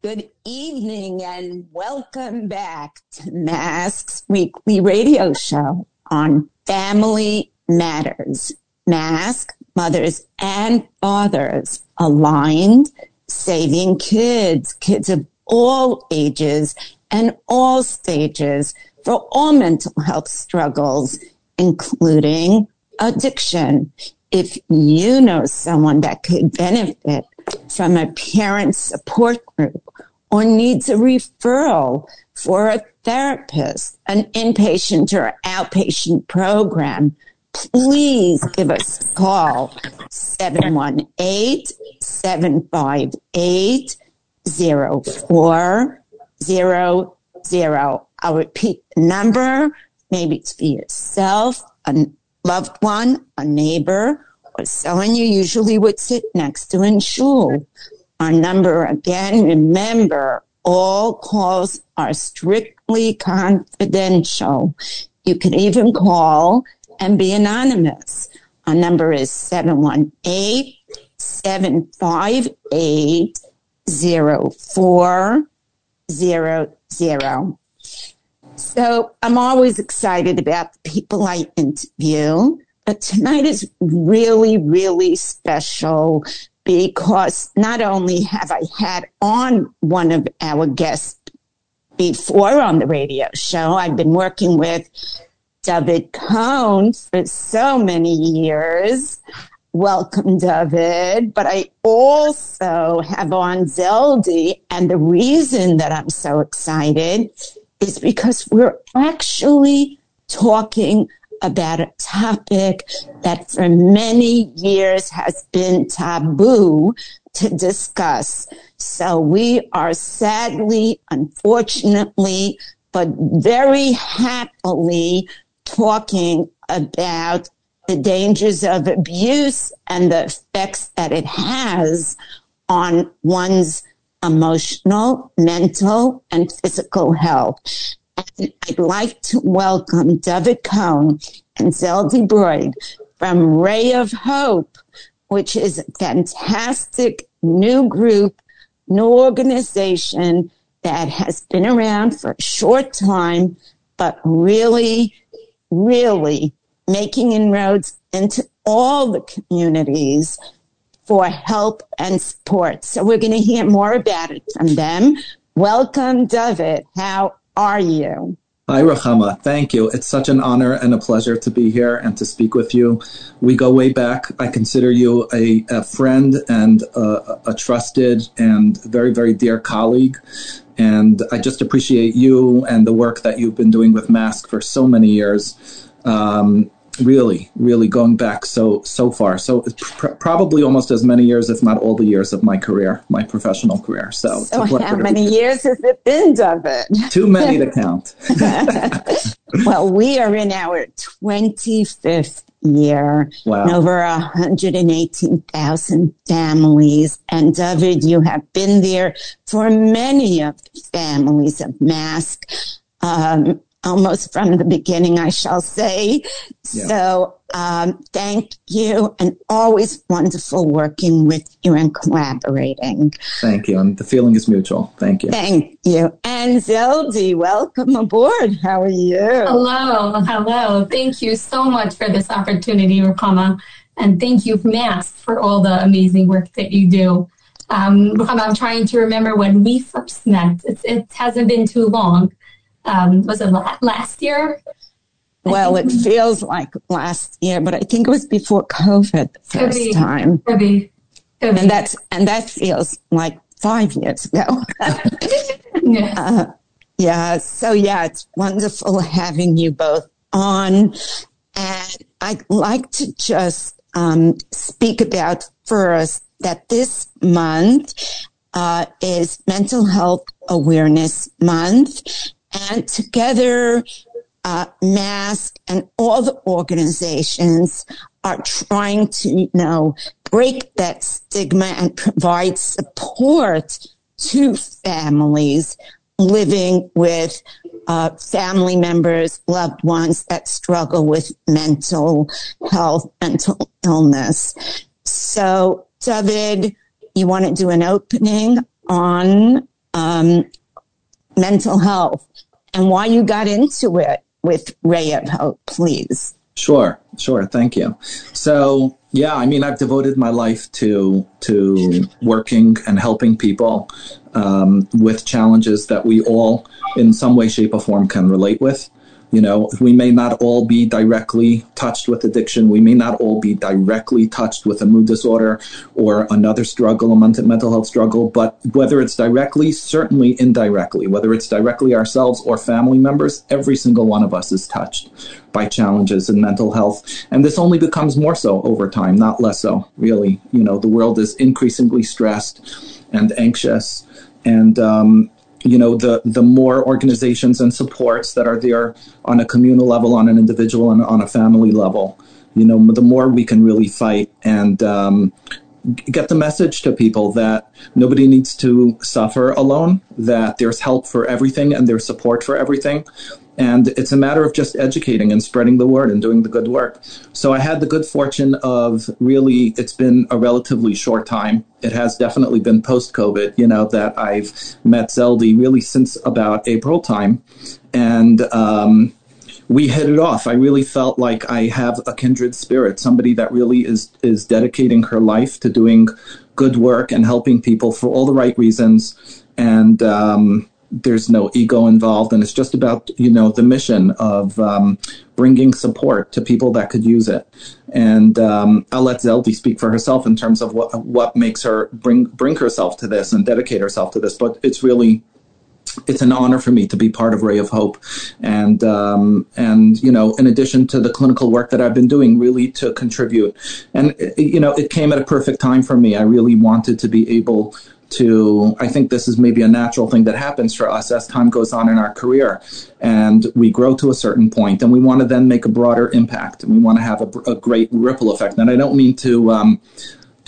Good evening and welcome back to Mask's weekly radio show on Family Matters. Mask, mothers and fathers aligned, saving kids, kids of all ages and all stages for all mental health struggles, including addiction. If you know someone that could benefit from a parent support group or needs a referral for a therapist, an inpatient or outpatient program, please give us a call 718-758-0400. I'll repeat the number. Maybe it's for yourself, a loved one, a neighbor, or someone you usually would sit next to in shul. Our number again, remember, all calls are strictly confidential. You can even call and be anonymous. Our number is 718 758 0400. So I'm always excited about the people I interview. But tonight is really, really special because not only have I had on one of our guests before on the radio show, I've been working with David Cohn for so many years. Welcome, David. But I also have on Zeldi. And the reason that I'm so excited is because we're actually talking about a topic that for many years has been taboo to discuss. So we are sadly, unfortunately, but very happily talking about the dangers of abuse and the effects that it has on one's emotional, mental, and physical health. And I'd like to welcome David Cohn and Zelda Broid from Ray of Hope, which is a fantastic new group, new organization that has been around for a short time, but really, really making inroads into all the communities for help and support. So we're going to hear more about it from them. Welcome, David. How are you? Hi, Ruchama. Thank you. It's such an honor and a pleasure to be here and to speak with you. We go way back. I consider you a, a friend and a, a, trusted and very, very dear colleague. And I just appreciate you and the work that you've been doing with Mask for so many years. Um, really, really going back so so far. So pr- probably almost as many years, if not all the years of my career, my professional career. So, so how many years has it been, David? Too many to count. well, we are in our twenty fifth year. Wow. And over 118,000 families. And David, you have been there for many of the families of Mask. Um, almost from the beginning, I shall say. Yeah. So, um, thank you and always wonderful working with you and collaborating. Thank you. And the feeling is mutual. Thank you. Thank you. And Zeldi, welcome aboard. How are you? Hello. Hello. Thank you so much for this opportunity, Ruchama. And thank you, Mask, for all the amazing work that you do. Um, I'm trying to remember when we first met. It's, it hasn't been too long um, was it last year? Well, it feels like last year, but I think it was before COVID the first be, time. Could be. Could and that's and that feels like five years ago. yeah. Uh, yeah. So yeah, it's wonderful having you both on, and I'd like to just um, speak about first that this month uh, is Mental Health Awareness Month, and together, uh, Mask and all the organizations are trying to, you know, break that stigma and provide support to families living with uh, family members, loved ones that struggle with mental health, mental illness. So, David, you want to do an opening on um, mental health and why you got into it with Ray of Hope, please. Sure, sure. Thank you. So, yeah, I mean, I've devoted my life to to working and helping people um, with challenges that we all, in some way, shape, or form, can relate with. You know, we may not all be directly touched with addiction. We may not all be directly touched with a mood disorder or another struggle, a mental health struggle, but whether it's directly, certainly indirectly, whether it's directly ourselves or family members, every single one of us is touched by challenges in mental health. And this only becomes more so over time, not less so, really. You know, the world is increasingly stressed and anxious. And, um, you know the the more organizations and supports that are there on a communal level on an individual and on a family level you know the more we can really fight and um, get the message to people that nobody needs to suffer alone that there's help for everything and there's support for everything and it's a matter of just educating and spreading the word and doing the good work. So I had the good fortune of really, it's been a relatively short time. It has definitely been post COVID, you know, that I've met Zeldy really since about April time. And, um, we hit it off. I really felt like I have a kindred spirit, somebody that really is is dedicating her life to doing good work and helping people for all the right reasons. And um, there's no ego involved and it's just about you know the mission of um, bringing support to people that could use it and um, i'll let zeldy speak for herself in terms of what what makes her bring bring herself to this and dedicate herself to this but it's really it's an honor for me to be part of Ray of Hope, and um, and you know, in addition to the clinical work that I've been doing, really to contribute. And you know, it came at a perfect time for me. I really wanted to be able to i think this is maybe a natural thing that happens for us as time goes on in our career and we grow to a certain point and we want to then make a broader impact and we want to have a, a great ripple effect and i don't mean to um,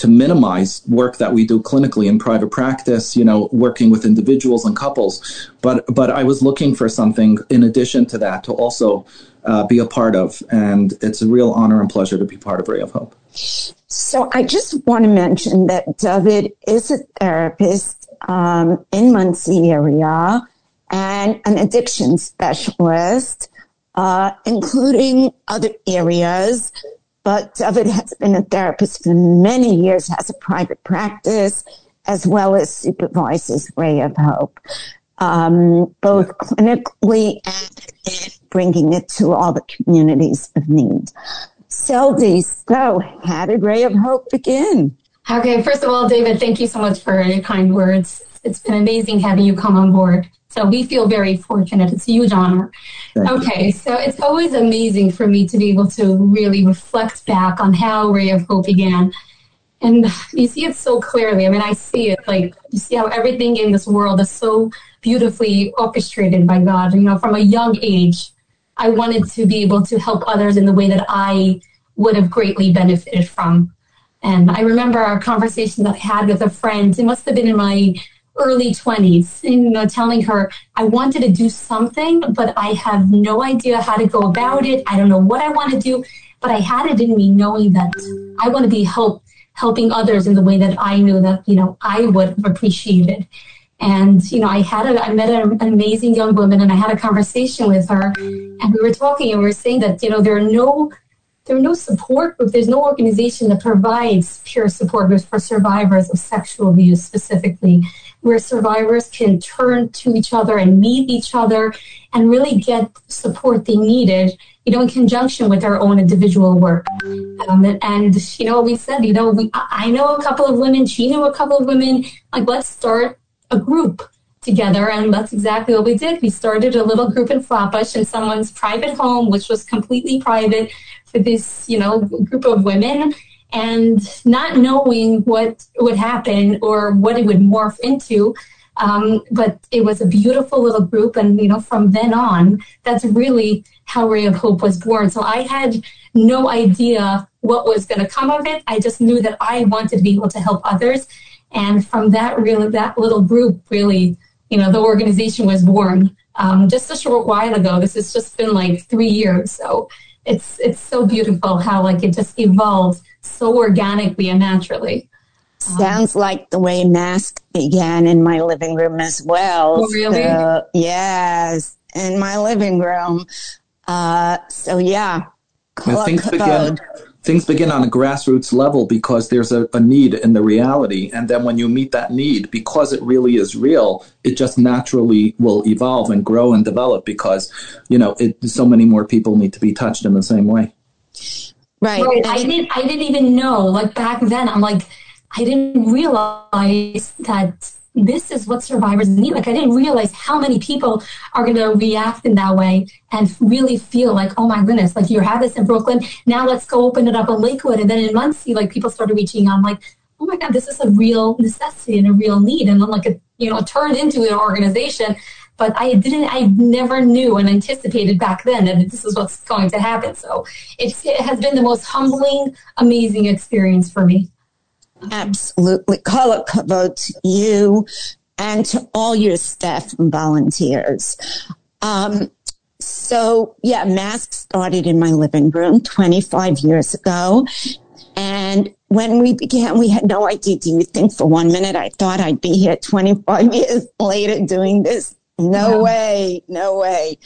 to minimize work that we do clinically in private practice, you know, working with individuals and couples. But but I was looking for something in addition to that to also uh, be a part of, and it's a real honor and pleasure to be part of Ray of Hope. So I just want to mention that David is a therapist um, in Monsey area and an addiction specialist, uh, including other areas but David has been a therapist for many years, has a private practice, as well as supervises Ray of Hope, um, both clinically and bringing it to all the communities of need. Zeldy, so how did Ray of Hope begin? Okay, first of all, David, thank you so much for your kind words. It's been amazing having you come on board. So we feel very fortunate. It's a huge honor. Thank okay, you. so it's always amazing for me to be able to really reflect back on how Ray of Hope began. And you see it so clearly. I mean, I see it like you see how everything in this world is so beautifully orchestrated by God. You know, from a young age, I wanted to be able to help others in the way that I would have greatly benefited from. And I remember our conversation that I had with a friend. It must have been in my early 20s, you know, telling her I wanted to do something, but I have no idea how to go about it. I don't know what I want to do, but I had it in me knowing that I want to be help helping others in the way that I knew that, you know, I would have appreciated. And, you know, I had a, I met an amazing young woman and I had a conversation with her and we were talking and we were saying that, you know, there are no there are no support groups. There's no organization that provides peer support groups for survivors of sexual abuse specifically where survivors can turn to each other and meet each other and really get support they needed, you know, in conjunction with their own individual work. Um, and, and, you know, we said, you know, we, I know a couple of women, she knew a couple of women, like, let's start a group together. And that's exactly what we did. We started a little group in Flatbush in someone's private home, which was completely private this, you know, group of women and not knowing what would happen or what it would morph into. Um, but it was a beautiful little group. And, you know, from then on, that's really how Ray of Hope was born. So I had no idea what was going to come of it. I just knew that I wanted to be able to help others. And from that really, that little group really, you know, the organization was born um, just a short while ago. This has just been like three years. So it's, it's so beautiful how like it just evolved so organically and naturally. Sounds like the way mask began in my living room as well. Oh, really? So, yes, in my living room. Uh, so yeah, things begin, things begin on a grassroots level because there's a, a, need in the reality. And then when you meet that need, because it really is real, it just naturally will evolve and grow and develop because, you know, it, so many more people need to be touched in the same way. Right. right. I didn't, I didn't even know, like back then, I'm like, I didn't realize that this is what survivors need. Like I didn't realize how many people are going to react in that way and really feel like, oh my goodness, like you have this in Brooklyn. Now let's go open it up in Lakewood. And then in Monsey, like people started reaching out. I'm like, oh my God, this is a real necessity and a real need. And then like, it, you know, turned into an organization. But I didn't, I never knew and anticipated back then that this is what's going to happen. So it has been the most humbling, amazing experience for me. Absolutely. Kol hakavod to you and to all your staff and volunteers. Um, so yeah, mask started in my living room 25 years ago. And when we began, we had no idea. Do you think for one minute I thought I'd be here 25 years later doing this? No yeah. way. No way.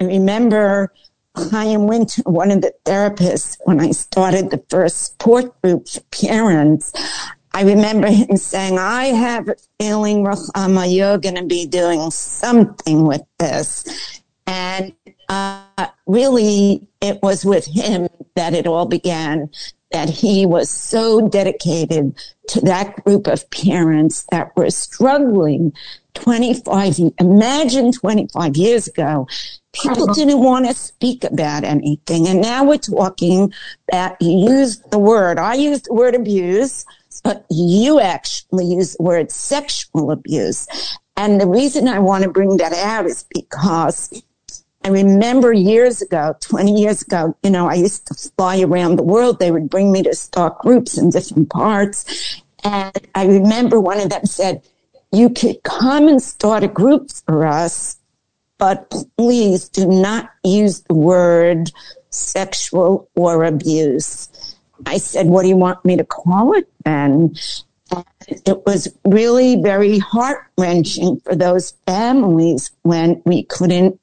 I remember Chaim Winter, one of the therapists, when I started the first support group for parents, I remember him saying, I have a feeling, Ruchama, you're going to be doing something with this. And uh, really, it was with him that it all began, that he was so dedicated to that group of parents that were struggling 25, imagine 25 years ago, people uh-huh. didn't want to speak about anything. And now we're talking that you use the word, I use the word abuse, but you actually use the word sexual abuse. And the reason I want to bring that out is because I remember years ago, 20 years ago, you know, I used to fly around the world. They would bring me to start groups in different parts. And I remember one of them said, you could come and start a group for us, but please do not use the word sexual or abuse. I said, what do you want me to call it then? It was really very heart wrenching for those families when we couldn't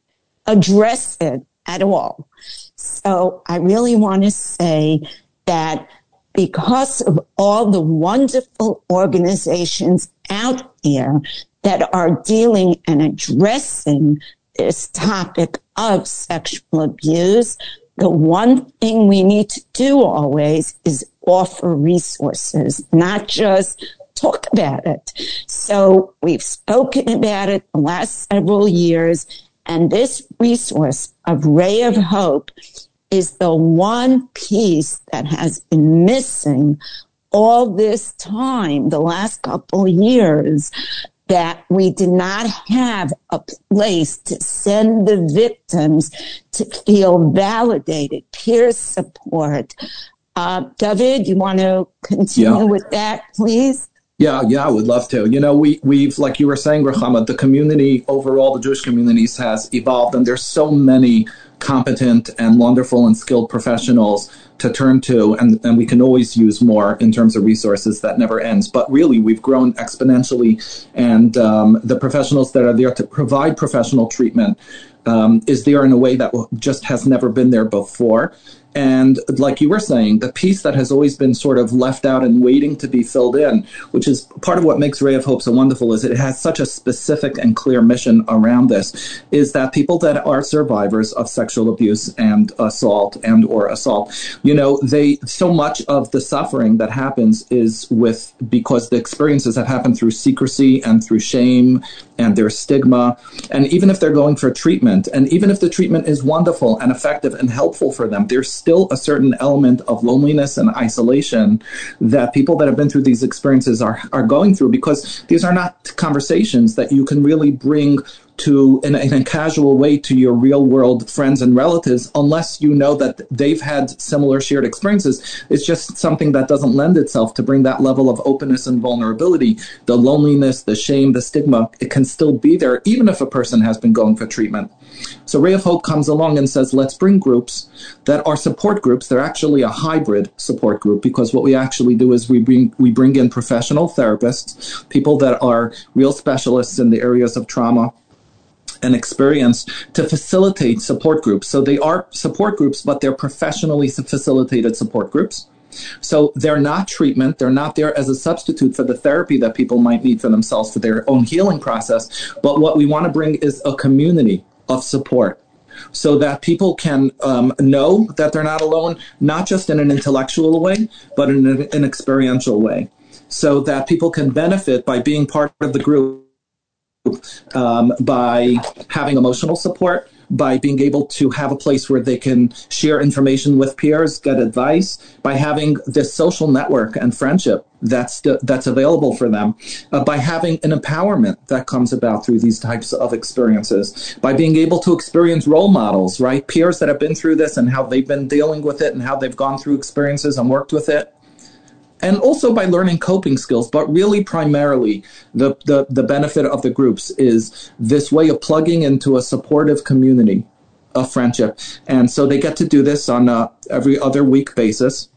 address it at all. So I really want to say that because of all the wonderful organizations out there that are dealing and addressing this topic of sexual abuse, the one thing we need to do always is offer resources, not just talk about it. So we've spoken about it the last several years, and this resource of Ray of Hope is the one piece that has been missing all this time, the last couple years, that we did not have a place to send the victims to feel validated, peer support. Uh, David, you want to continue yeah. with that, please? Yeah, yeah, I would love to. You know, we we've like you were saying, Ruchama, the community overall, the Jewish communities has evolved, and there's so many competent and wonderful and skilled professionals to turn to, and, and we can always use more in terms of resources. That never ends. But really, we've grown exponentially, and um, the professionals that are there to provide professional treatment um, is there in a way that just has never been there before. And like you were saying, the piece that has always been sort of left out and waiting to be filled in, which is part of what makes Ray of Hope so wonderful, is it has such a specific and clear mission around this, is that people that are survivors of sexual abuse and assault and or assault, you know, they so much of the suffering that happens is with because the experiences have happened through secrecy and through shame and their stigma. And even if they're going for treatment, and even if the treatment is wonderful and effective and helpful for them, there's still a certain element of loneliness and isolation that people that have been through these experiences are, are going through because these are not conversations that you can really bring to in a, in a, casual way to your real world friends and relatives unless you know that they've had similar shared experiences. It's just something that doesn't lend itself to bring that level of openness and vulnerability. The loneliness the shame the stigma it can still be there even if a person has been going for treatment. So ray of hope comes along and says let's bring groups that are support groups. They're actually a hybrid support group because what we actually do is we bring we bring in professional therapists people that are real specialists in the areas of trauma and experience to facilitate support groups. So they are support groups, but they're professionally facilitated support groups. So they're not treatment. They're not there as a substitute for the therapy that people might need for themselves for their own healing process. But what we want to bring is a community of support so that people can um, know that they're not alone, not just in an intellectual way, but in an, an experiential way. So that people can benefit by being part of the group um, by having emotional support, by being able to have a place where they can share information with peers, get advice, by having this social network and friendship that's that's available for them, uh, by having an empowerment that comes about through these types of experiences, by being able to experience role models, right, peers that have been through this and how they've been dealing with it and how they've gone through experiences and worked with it and also by learning coping skills. But really, primarily, the, the, the benefit of the groups is this way of plugging into a supportive community of friendship. And so they get to do this on a every other week basis.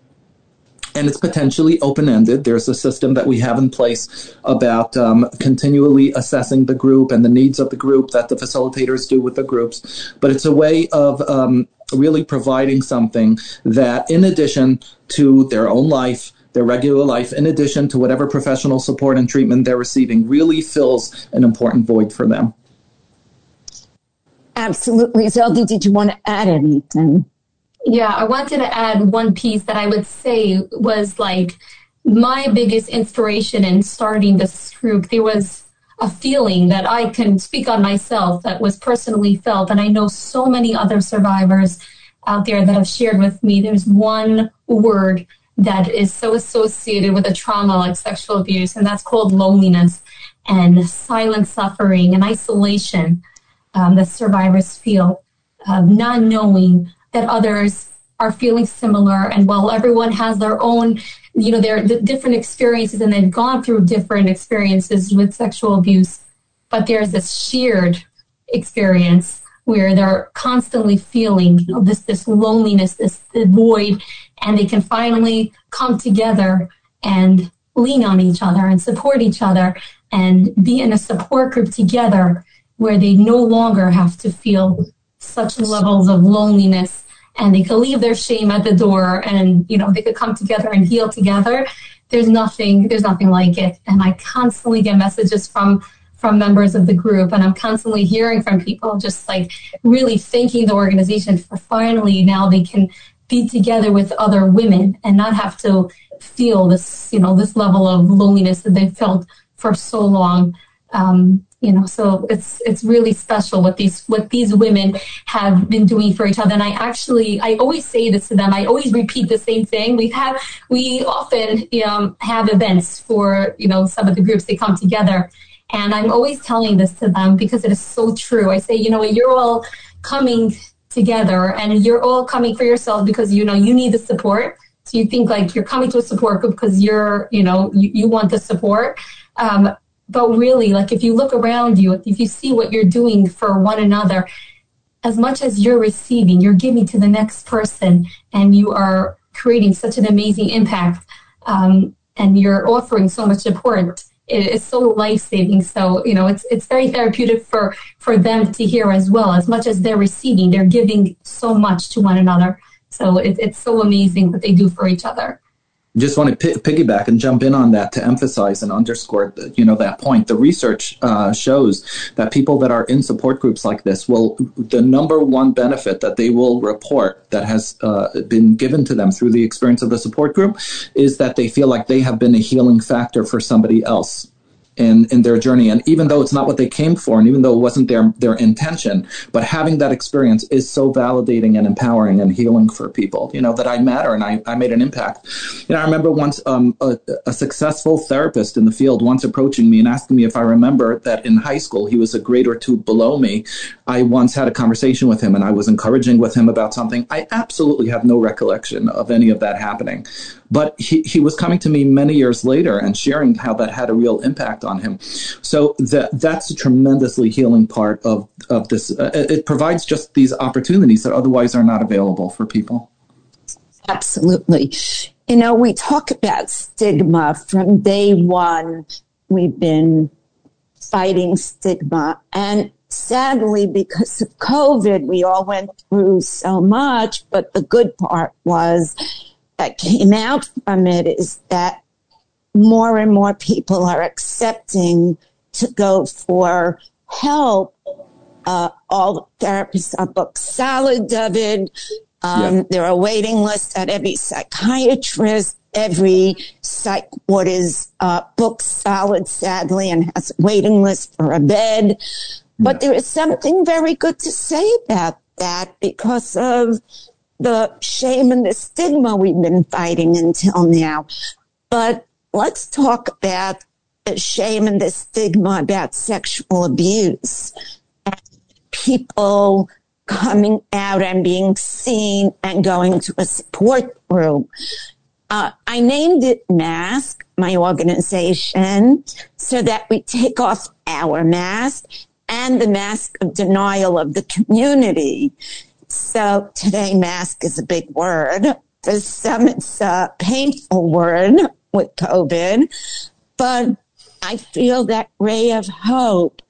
And it's potentially open ended. There's a system that we have in place about um, continually assessing the group and the needs of the group that the facilitators do with the groups. But it's a way of um, really providing something that, in addition to their own life, their regular life, in addition to whatever professional support and treatment they're receiving, really fills an important void for them. Absolutely. Zelda, did you want to add anything? Yeah, I wanted to add one piece that I would say was like my biggest inspiration in starting this group. There was a feeling that I can speak on myself that was personally felt. And I know so many other survivors out there that have shared with me. There's one word that is so associated with a trauma like sexual abuse, and that's called loneliness and silent suffering and isolation um, that survivors feel, uh, not knowing that others are feeling similar. And while everyone has their own, you know, their different experiences and they've gone through different experiences with sexual abuse, but there's this shared experience where they're constantly feeling you know, this this loneliness, this void, and they can finally come together and lean on each other and support each other and be in a support group together where they no longer have to feel such levels of loneliness. And they could leave their shame at the door and you know they could come together and heal together. There's nothing there's nothing like it. And i constantly get messages from from members of the group and i'm constantly hearing from people just like really thanking the organization for finally now they can be together with other women and not have to feel this, you know, this level of loneliness that they've felt for so long. Um, you know, so it's it's really special what these what these women have been doing for each other. And I actually I always say this to them. I always repeat the same thing. We have we often um, have events for you know some of the groups they come together, and I'm always telling this to them because it is so true. I say, you know, what, you're all coming together and you're all coming for yourself because you know you need the support. So you think like you're coming to a support group because you're you know you, you want the support. Um, but really like if you look around you if you see what you're doing for one another as much as you're receiving you're giving to the next person and you are creating such an amazing impact um, and you're offering so much support it's so life saving. So you know, it's it's very therapeutic for for them to hear as well. As much as they're receiving, they're giving so much to one another. So it, it's so amazing what they do for each other just want to p- piggyback and jump in on that to emphasize and underscore, the, you know, that point. The research uh, shows that people that are in support groups like this will, the number one benefit that they will report that has uh, been given to them through the experience of the support group is that they feel like they have been a healing factor for somebody else in in their journey. And even though it's not what they came for and even though it wasn't their their intention but having that experience is so validating and empowering and healing for people you know that i matter and i, I made an impact. You know i remember once um, a, a successful therapist in the field once approaching me and asking me if i remember that in high school he was a grade or two below me i once had a conversation with him and i was encouraging with him about something i absolutely have no recollection of any of that happening but he, he was coming to me many years later and sharing how that had a real impact on him. So that that's a tremendously healing part of of this. Uh, it provides just these opportunities that otherwise are not available for people. Absolutely. You know, we talk about stigma from day one. We've been fighting stigma and sadly, because of COVID, we all went through so much. But the good part was that came out from it is that more and more people are accepting to go for help. Uh, all therapists are booked solid, David. Um, yeah. There are waiting lists at every psychiatrist. Every psych ward is uh, booked solid, sadly, and has a waiting list for a bed. But there is something very good to say about that because of the shame and the stigma we've been fighting until now. But let's talk about the shame and the stigma about sexual abuse. And people coming out and being seen and going to a support group. Uh, I named it Mask, my organization, so that we take off our mask and the mask of denial of the community so today mask is a big word. For some, it's a painful word with COVID, but I feel that ray of hope.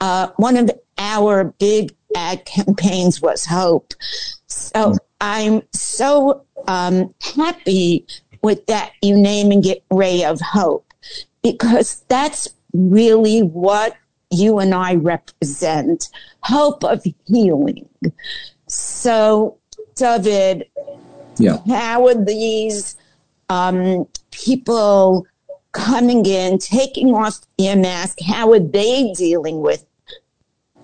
Uh, one of our big ad campaigns was hope. So I'm so um, happy with that you naming it ray of hope because that's really what you and I represent hope of healing. So, David, yeah. how would these um, people coming in, taking off their mask, how are they dealing with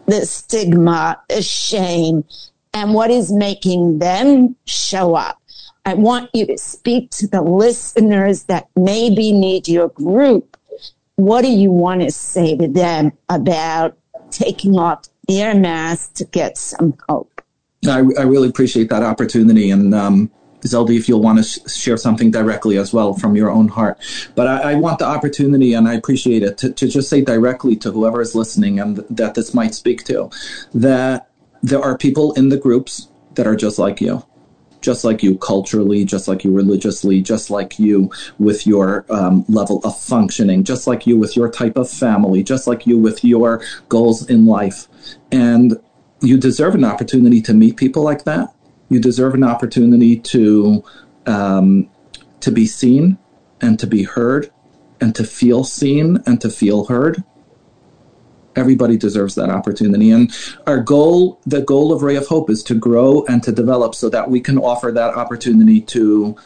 the stigma, the shame, and what is making them show up? I want you to speak to the listeners that maybe need your group. What do you want to say to them about taking off their mask to get some hope? I, I really appreciate that opportunity. And um, Zelda, if you'll want to sh- share something directly as well from your own heart. But I, I want the opportunity, and I appreciate it, to, to, just say directly to whoever is listening and th- that this might speak to that there are people in the groups that are just like you. Just like you culturally, just like you religiously, just like you with your um, level of functioning, just like you with your type of family, just like you with your goals in life. And you deserve an opportunity to meet people like that. You deserve an opportunity to um, to be seen and to be heard and to feel seen and to feel heard. Everybody deserves that opportunity. And our goal, the goal of Ray of Hope is to grow and to develop so that we can offer that opportunity to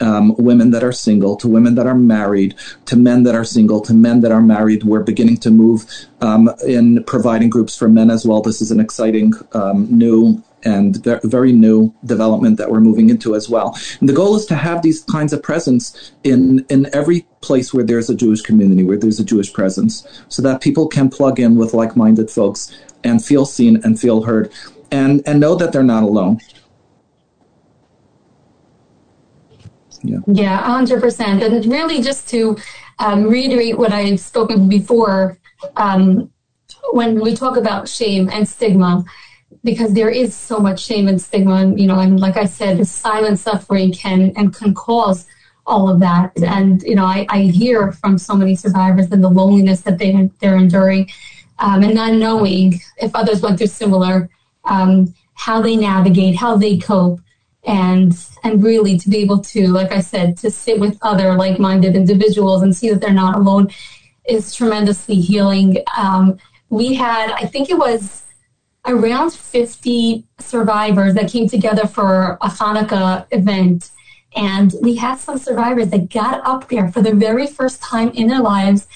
um, women that are single, to women that are married, to men that are single, to men that are married. We're beginning to move um, in providing groups for men as well. This is an exciting um, new and very new development that we're moving into as well. And the goal is to have these kinds of presence in in every place where there's a Jewish community, where there's a Jewish presence, so that people can plug in with like-minded folks and feel seen and feel heard, and and know that they're not alone. Yeah. Yeah, 100%. And really, just to um, reiterate what I've spoken before, um, when we talk about shame and stigma, because there is so much shame and stigma, and you know, and like I said, silent suffering can and can cause all of that. And you know, I, I hear from so many survivors and the loneliness that they they're enduring, um, and not knowing if others went through similar, um, how they navigate, how they cope, and and really to be able to like i said to sit with other like-minded individuals and see that they're not alone is tremendously healing um, we had i think it was around 50 survivors that came together for a hanukkah event and we had some survivors that got up there for the very first time in their lives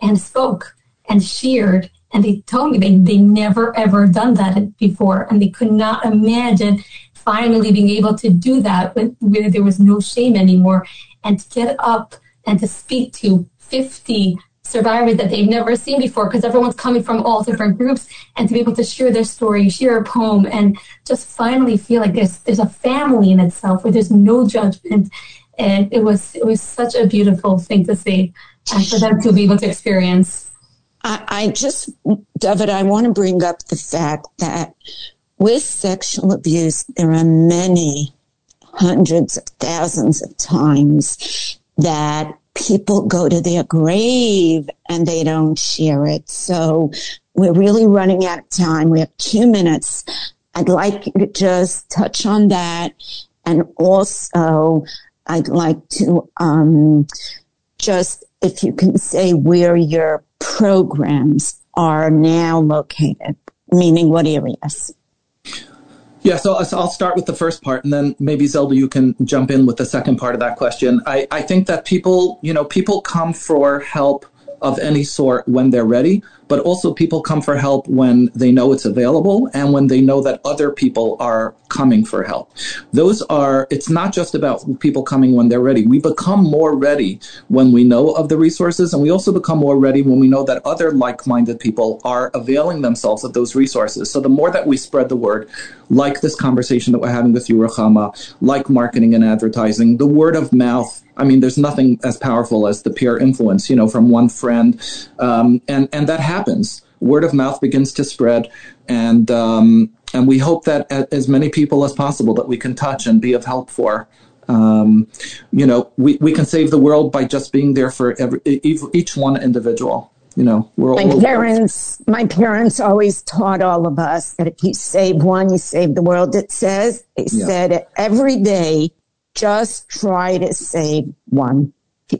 and spoke and shared. And they told me they, they never ever done that before. And they could not imagine finally being able to do that when, where there was no shame anymore and to get up and to speak to 50 survivors that they've never seen before because everyone's coming from all different groups and to be able to share their story, share a poem and just finally feel like there's there's a family in itself where there's no judgment. And it was it was such a beautiful thing to see and for them to be able to experience. I, I just David, I want to bring up the fact that with sexual abuse there are many hundreds of thousands of times that people go to their grave and they don't share it. So we're really running out of time. We have two minutes. I'd like you to just touch on that. And also I'd like to, um, just if you can say where your programs are now located, meaning what areas. Yeah, so, I'll start with the first part, and then maybe Zelda, you can jump in with the second part of that question. I, I think that people, you know, people come for help of any sort when they're ready, but also people come for help when they know it's available and when they know that other people are coming for help. Those are, it's not just about people coming when they're ready. We become more ready when we know of the resources, and we also become more ready when we know that other like minded people are availing themselves of those resources. So the more that we spread the word, like this conversation that we're having with you, Ruchama, like marketing and advertising, the word of mouth. I mean, there's nothing as powerful as the peer influence, you know, from one friend, um, and and that happens. Word of mouth begins to spread, and um, and we hope that as many people as possible that we can touch and be of help for. Um, you know, we, we can save the world by just being there for every each one individual you know, we're my parents. My parents always taught all of us that if you save one, you save the world. It says they yeah. said every day, just try to save one.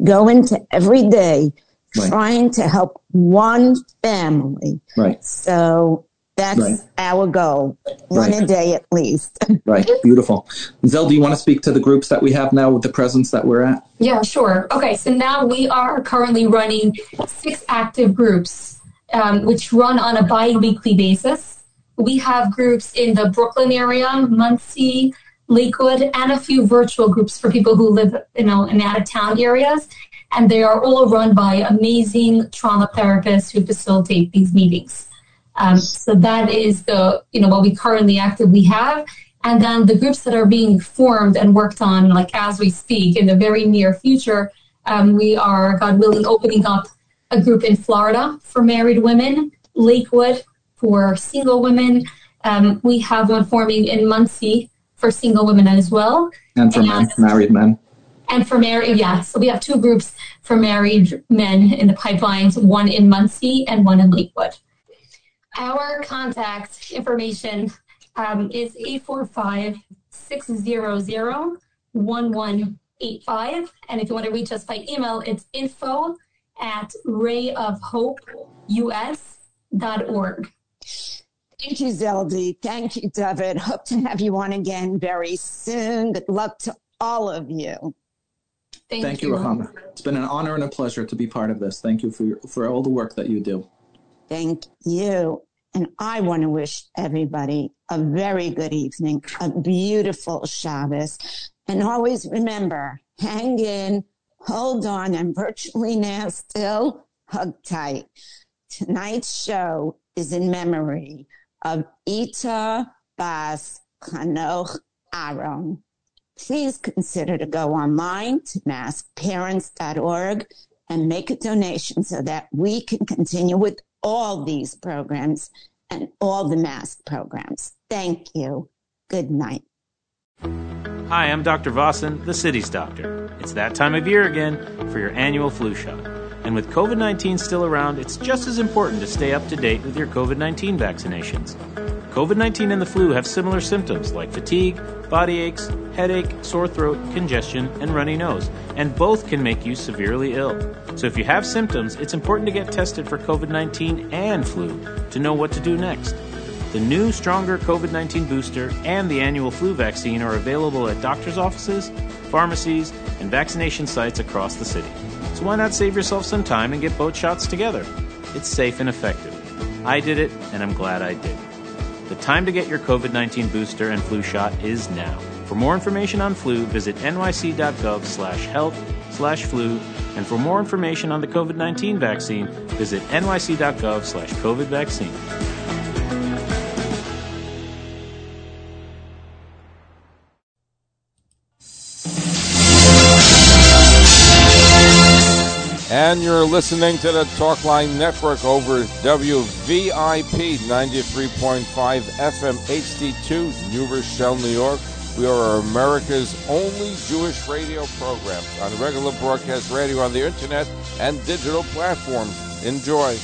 Go into every day right. trying to help one family, right? So that's right. our goal. One right. a day at least. right. Beautiful. Zell, do you want to speak to the groups that we have now with the presence that we're at? Yeah, sure. Okay, so now we are currently running six active groups, um, which run on a bi weekly basis. We have groups in the Brooklyn area, Monsey, Lakewood, and a few virtual groups for people who live, you know, in out of town areas. And they are all run by amazing trauma therapists who facilitate these meetings. Um, so that is the, you know, what we currently actively have. And then the groups that are being formed and worked on, like as we speak, in the very near future, um, we are, God willing, opening up a group in Florida for married women, Lakewood for single women. Um, we have one forming in Monsey for single women as well. And for and, men, married men. And for married, yeah. So we have two groups for married men in the pipelines, one in Monsey and one in Lakewood. Our contact information um, is 845 600 1185. And if you want to reach us by email, it's info at rayofhopeus.org. Thank you, Zeldy. Thank you, David. Hope to have you on again very soon. Good luck to all of you. Thank, Thank you, you Ruchama. It's been an honor and a pleasure to be part of this. Thank you for, your, for all the work that you do. Thank you. And I want to wish everybody a very good evening, a beautiful Shabbos. And always remember, hang in, hold on, and virtually now still hug tight. Tonight's show is in memory of Ita Bas Kanoch Aaron. Please consider to go online to maskparents.org and make a donation so that we can continue with all these programs and all the mask programs. Thank you. Good night. Hi, I'm Dr. Vasan, the city's doctor. It's that time of year again for your annual flu shot. And with COVID 19 still around, it's just as important to stay up to date with your COVID 19 vaccinations. COVID 19 and the flu have similar symptoms like fatigue, body aches, headache, sore throat, congestion, and runny nose, and both can make you severely ill. So if you have symptoms, it's important to get tested for COVID 19 and flu to know what to do next. The new, stronger COVID 19 booster and the annual flu vaccine are available at doctor's offices, pharmacies, and vaccination sites across the city. So why not save yourself some time and get both shots together? It's safe and effective. I did it, and I'm glad I did. The time to get your COVID 19 booster and flu shot is now. For more information on flu, visit nyc.gov slash health slash flu. And for more information on the COVID 19 vaccine, visit nyc.gov slash COVID vaccine. And you're listening to the Talkline Network over WVIP 93.5 FM HD2, New Rochelle, New York. We are America's only Jewish radio program on regular broadcast radio on the internet and digital platforms. Enjoy.